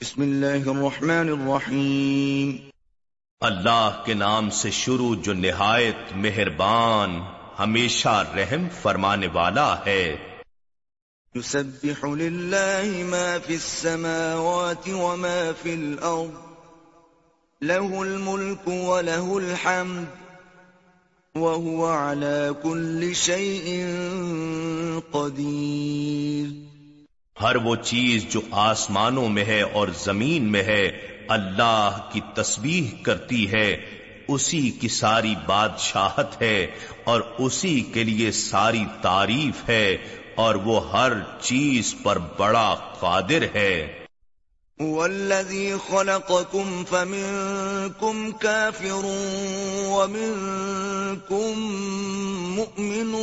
بسم اللہ الرحمن الرحیم۔ اللہ کے نام سے شروع جو نہایت مہربان ہمیشہ رحم فرمانے والا ہے۔ يسبح لله ما في السماوات وما في الأرض له الملك وله الحمد وهو على كل شيء قدير ہر وہ چیز جو آسمانوں میں ہے اور زمین میں ہے، اللہ کی تسبیح کرتی ہے۔ اسی کی ساری بادشاہت ہے اور اسی کے لیے ساری تعریف ہے اور وہ ہر چیز پر بڑا قادر ہے۔ والذي خلقكم فمنكم كافر ومنكم مؤمن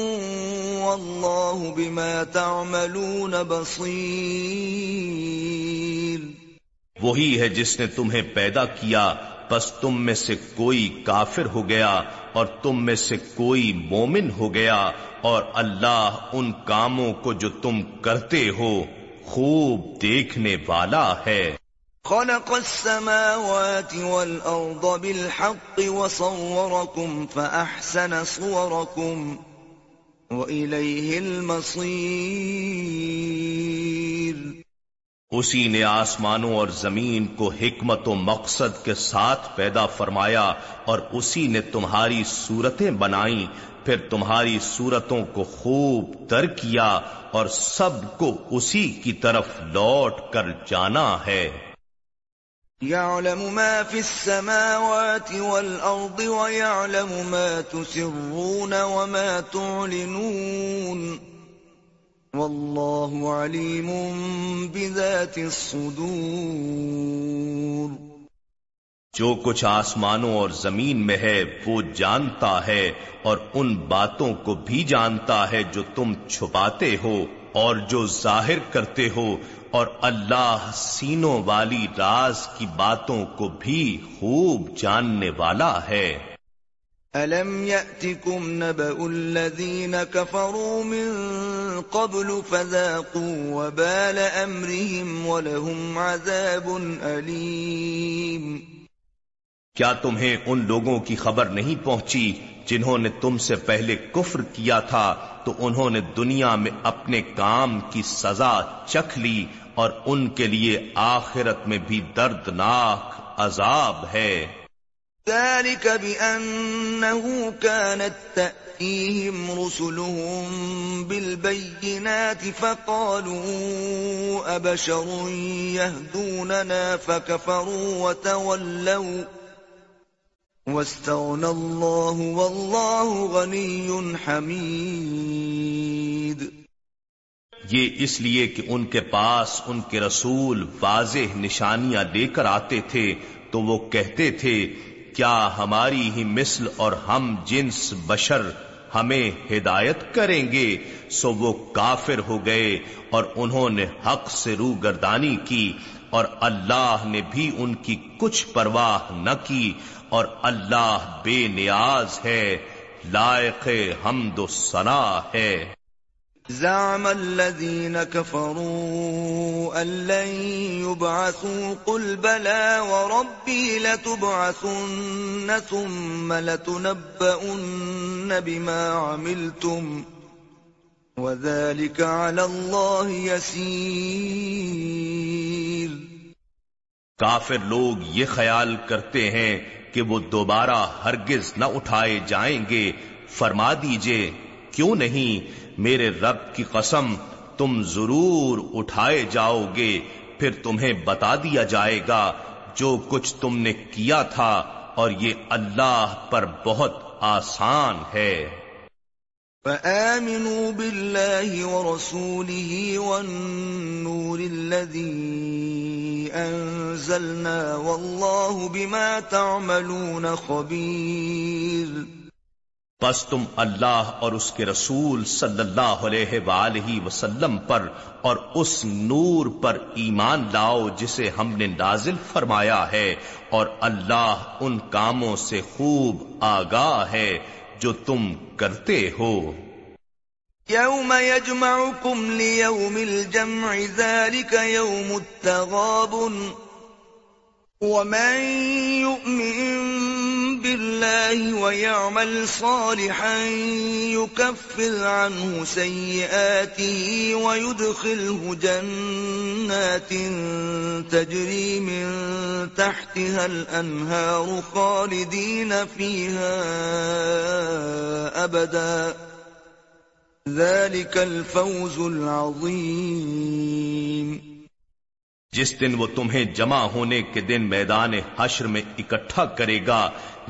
والله بما تعملون بصير. وہی ہے جس نے تمہیں پیدا کیا، بس تم میں سے کوئی کافر ہو گیا اور تم میں سے کوئی مومن ہو گیا اور اللہ ان کاموں کو جو تم کرتے ہو خوب دیکھنے والا ہے۔ خلق السماوات والأرض بالحق وصوركم فأحسن صوركم وإليه المصير۔ اسی نے آسمانوں اور زمین کو حکمت و مقصد کے ساتھ پیدا فرمایا اور اسی نے تمہاری صورتیں بنائی پھر تمہاری صورتوں کو خوب تر کیا اور سب کو اسی کی طرف لوٹ کر جانا ہے۔ يعلم ما في السماوات والأرض ويعلم ما تسرون وما تعلنون۔ واللہ علیم بذات الصدور۔ جو کچھ آسمانوں اور زمین میں ہے وہ جانتا ہے اور ان باتوں کو بھی جانتا ہے جو تم چھپاتے ہو اور جو ظاہر کرتے ہو اور اللہ سینوں والی راز کی باتوں کو بھی خوب جاننے والا ہے۔ أَلَمْ يَأْتِكُمْ نَبَأُ الَّذِينَ كَفَرُوا مِن قَبْلُ فَذَاقُوا وَبَالَ أَمْرِهِمْ وَلَهُمْ عَذَابٌ أَلِيمٌ کیا تمہیں ان لوگوں کی خبر نہیں پہنچی جنہوں نے تم سے پہلے کفر کیا تھا تو انہوں نے دنیا میں اپنے کام کی سزا چکھ لی اور ان کے لیے آخرت میں بھی دردناک عذاب ہے۔ ذلك بأنه كانت تأتيهم رسلهم بالبينات فقالوا أبشر يهدوننا فكفروا وتولوا واستغنى الله والله غني حميد. یہ اس لیے کہ ان کے پاس ان کے رسول واضح نشانیاں لے کر آتے تھے تو وہ کہتے تھے، کیا ہماری ہی مثل اور ہم جنس بشر ہمیں ہدایت کریں گے؟ سو وہ کافر ہو گئے اور انہوں نے حق سے رو گردانی کی۔ اور اللہ نے بھی ان کی کچھ پرواہ نہ کی اور اللہ بے نیاز ہے، لائق حمد و سنا ہے۔ زعم الذين كفروا أن لن يبعثوا قل بلى وربي لتبعثن ثم لتنبؤن بما عملتم۔ وذلك على الله يسير۔ کافر لوگ یہ خیال کرتے ہیں کہ وہ دوبارہ ہرگز نہ اٹھائے جائیں گے۔ فرما دیجیے، کیوں نہیں؟ میرے رب کی قسم، تم ضرور اٹھائے جاؤ گے، پھر تمہیں بتا دیا جائے گا جو کچھ تم نے کیا تھا، اور یہ اللہ پر بہت آسان ہے۔ فآمنوا بالله ورسوله والنور الذي أنزلنا والله بما تعملون خبير. بس تم اللہ اور اس کے رسول صلی اللہ علیہ وآلہ وسلم پر اور اس نور پر ایمان لاؤ جسے ہم نے نازل فرمایا ہے اور اللہ ان کاموں سے خوب آگاہ ہے جو تم کرتے ہو۔ یوم یجمعکم لیوم الجمع ذالک یوم التغابن۔ ومن يؤمن بالله ويعمل صالحا يكفر عنه سيئاته ويدخله جنات تجري من تحتها الأنهار خالدين فيها أبدا ذلك الفوز العظيم جس دن وہ تمہیں جمع ہونے کے دن میدان حشر میں اکٹھا کرے گا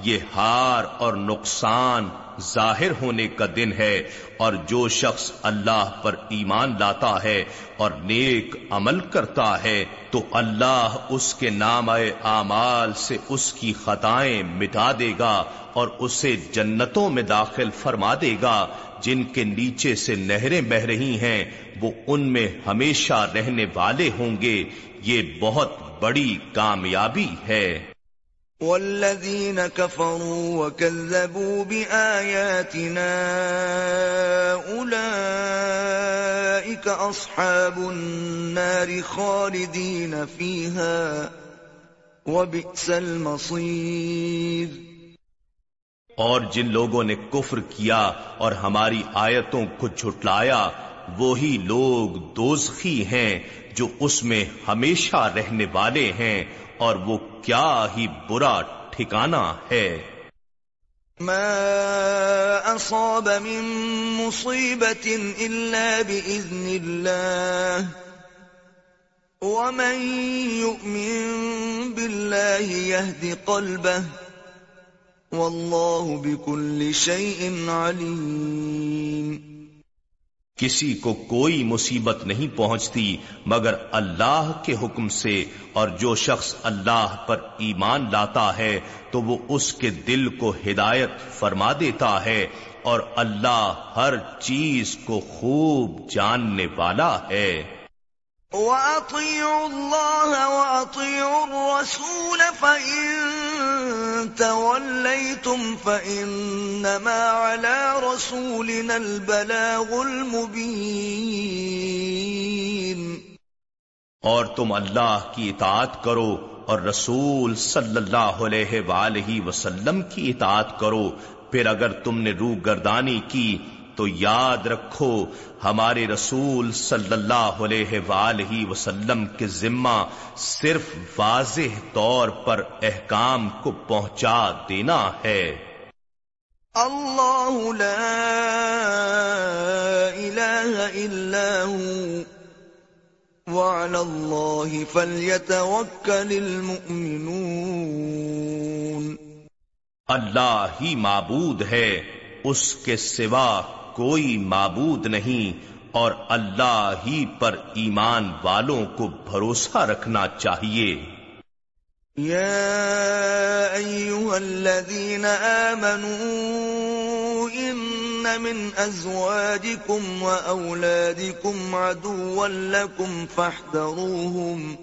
یہ ہار اور نقصان ظاہر ہونے کا دن ہے اور جو شخص اللہ پر ایمان لاتا ہے اور نیک عمل کرتا ہے تو اللہ اس کے نام اعمال سے اس کی خطائیں مٹا دے گا اور اسے جنتوں میں داخل فرما دے گا۔ جن کے نیچے سے نہریں بہ رہی ہیں، وہ ان میں ہمیشہ رہنے والے ہوں گے۔ یہ بہت بڑی کامیابی ہے۔ والذین كفروا وكذبوا بآیاتنا اولئیک اصحاب النار خالدین فیها وبئس المصیر اور جن لوگوں نے کفر کیا اور ہماری آیتوں کو جھٹلایا، وہی لوگ دوزخی ہیں جو اس میں ہمیشہ رہنے والے ہیں اور وہ کیا ہی برا ٹھکانہ ہے۔ ما اصاب من مصیبت الا باذن اللہ ومن يؤمن بالله يهدي قلبه والله بكل شيء عليم کسی کو کوئی مصیبت نہیں پہنچتی مگر اللہ کے حکم سے، اور جو شخص اللہ پر ایمان لاتا ہے تو وہ اس کے دل کو ہدایت فرما دیتا ہے، اور اللہ ہر چیز کو خوب جاننے والا ہے۔ وَأَطِيعُوا اللَّهَ وَأَطِيعُوا الرَّسُولَ فَإِن تَوَلَّيْتُمْ فَإِنَّمَا عَلَى رَسُولِنَا الْبَلَاغُ الْمُبِينَ اور تم اللہ کی اطاعت کرو اور رسول صلی اللہ علیہ وآلہ وسلم کی اطاعت کرو۔ پھر اگر تم نے روح گردانی کی تو یاد رکھو ہمارے رسول صلی اللہ علیہ وآلہ وسلم کے ذمہ صرف واضح طور پر احکام کو پہنچا دینا ہے۔ اللہ لا الہ الا وعلى الله فليتوكل المؤمنون۔ اللہ ہی معبود ہے اس کے سوا کوئی معبود نہیں اور اللہ ہی پر ایمان والوں کو بھروسہ رکھنا چاہیے۔ یا ایوہا الذین آمنوا ان من ازواجکم و اولادکم عدوا لکم فاحذروہم۔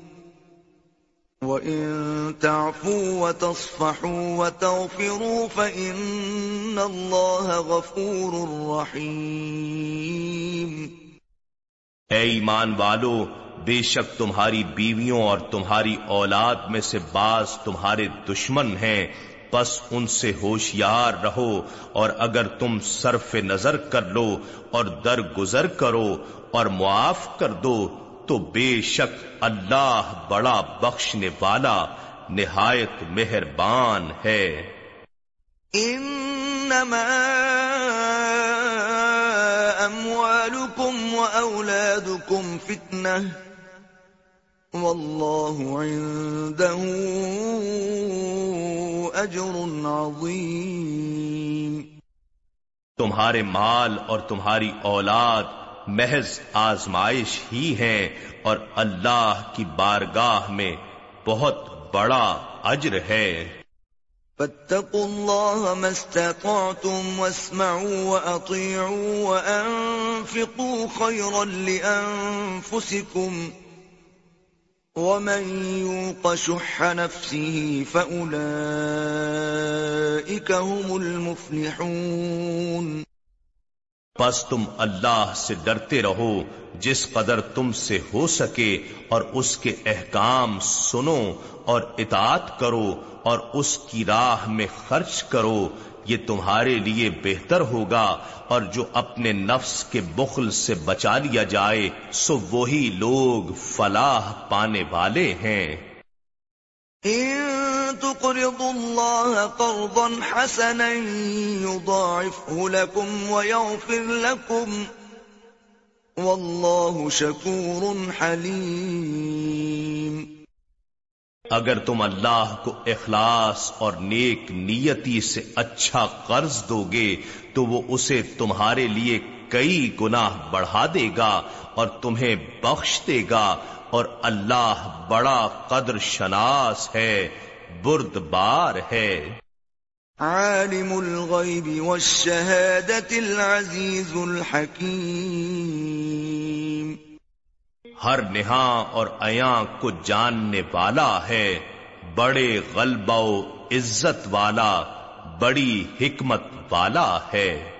وَإِن تَعْفُوا وَتَصْفَحُوا وَتَغْفِرُوا فَإِنَّ اللَّهَ غَفُورٌ رَّحِيمٌ۔ اے ایمان والو، بے شک تمہاری بیویوں اور تمہاری اولاد میں سے بعض تمہارے دشمن ہیں۔ پس ان سے ہوشیار رہو اور اگر تم صرف نظر کر لو اور در گزر کرو اور معاف کر دو تو بے شک اللہ بڑا بخشنے والا نہایت مہربان ہے۔ انما اموالکم و اولادکم فتنہ۔ واللہ عنده اجر عظیم۔ تمہارے مال اور تمہاری اولاد محض آزمائش ہی ہیں اور اللہ کی بارگاہ میں بہت بڑا اجر ہے۔ فاتقوا الله ما استطعتم واسمعوا وأطيعوا وأنفقوا خيرا لأنفسكم ومن يوق شح نفسه فأولئك هم المفلحون۔ پس تم اللہ سے ڈرتے رہو، جس قدر تم سے ہو سکے، اور اس کے احکام سنو اور اطاعت کرو اور اس کی راہ میں خرچ کرو، یہ تمہارے لیے بہتر ہوگا، اور جو اپنے نفس کے بخل سے بچا لیا جائے، سو وہی لوگ فلاح پانے والے ہیں۔ تقرضوا الله قرضا حسنا يضاعفه لكم ويغفر لكم. والله شكور حليم. اگر تم اللہ کو اخلاص اور نیک نیتی سے اچھا قرض دو گے تو وہ اسے تمہارے لیے کئی گناہ بڑھا دے گا اور تمہیں بخش دے گا اور اللہ بڑا قدر شناس ہے۔ برد بار ہے۔ عالم الغیب والشہادت العزیز الحکیم۔ ہر نہاں اور ایاں کو جاننے والا ہے بڑے غلبہ و عزت والا بڑی حکمت والا ہے۔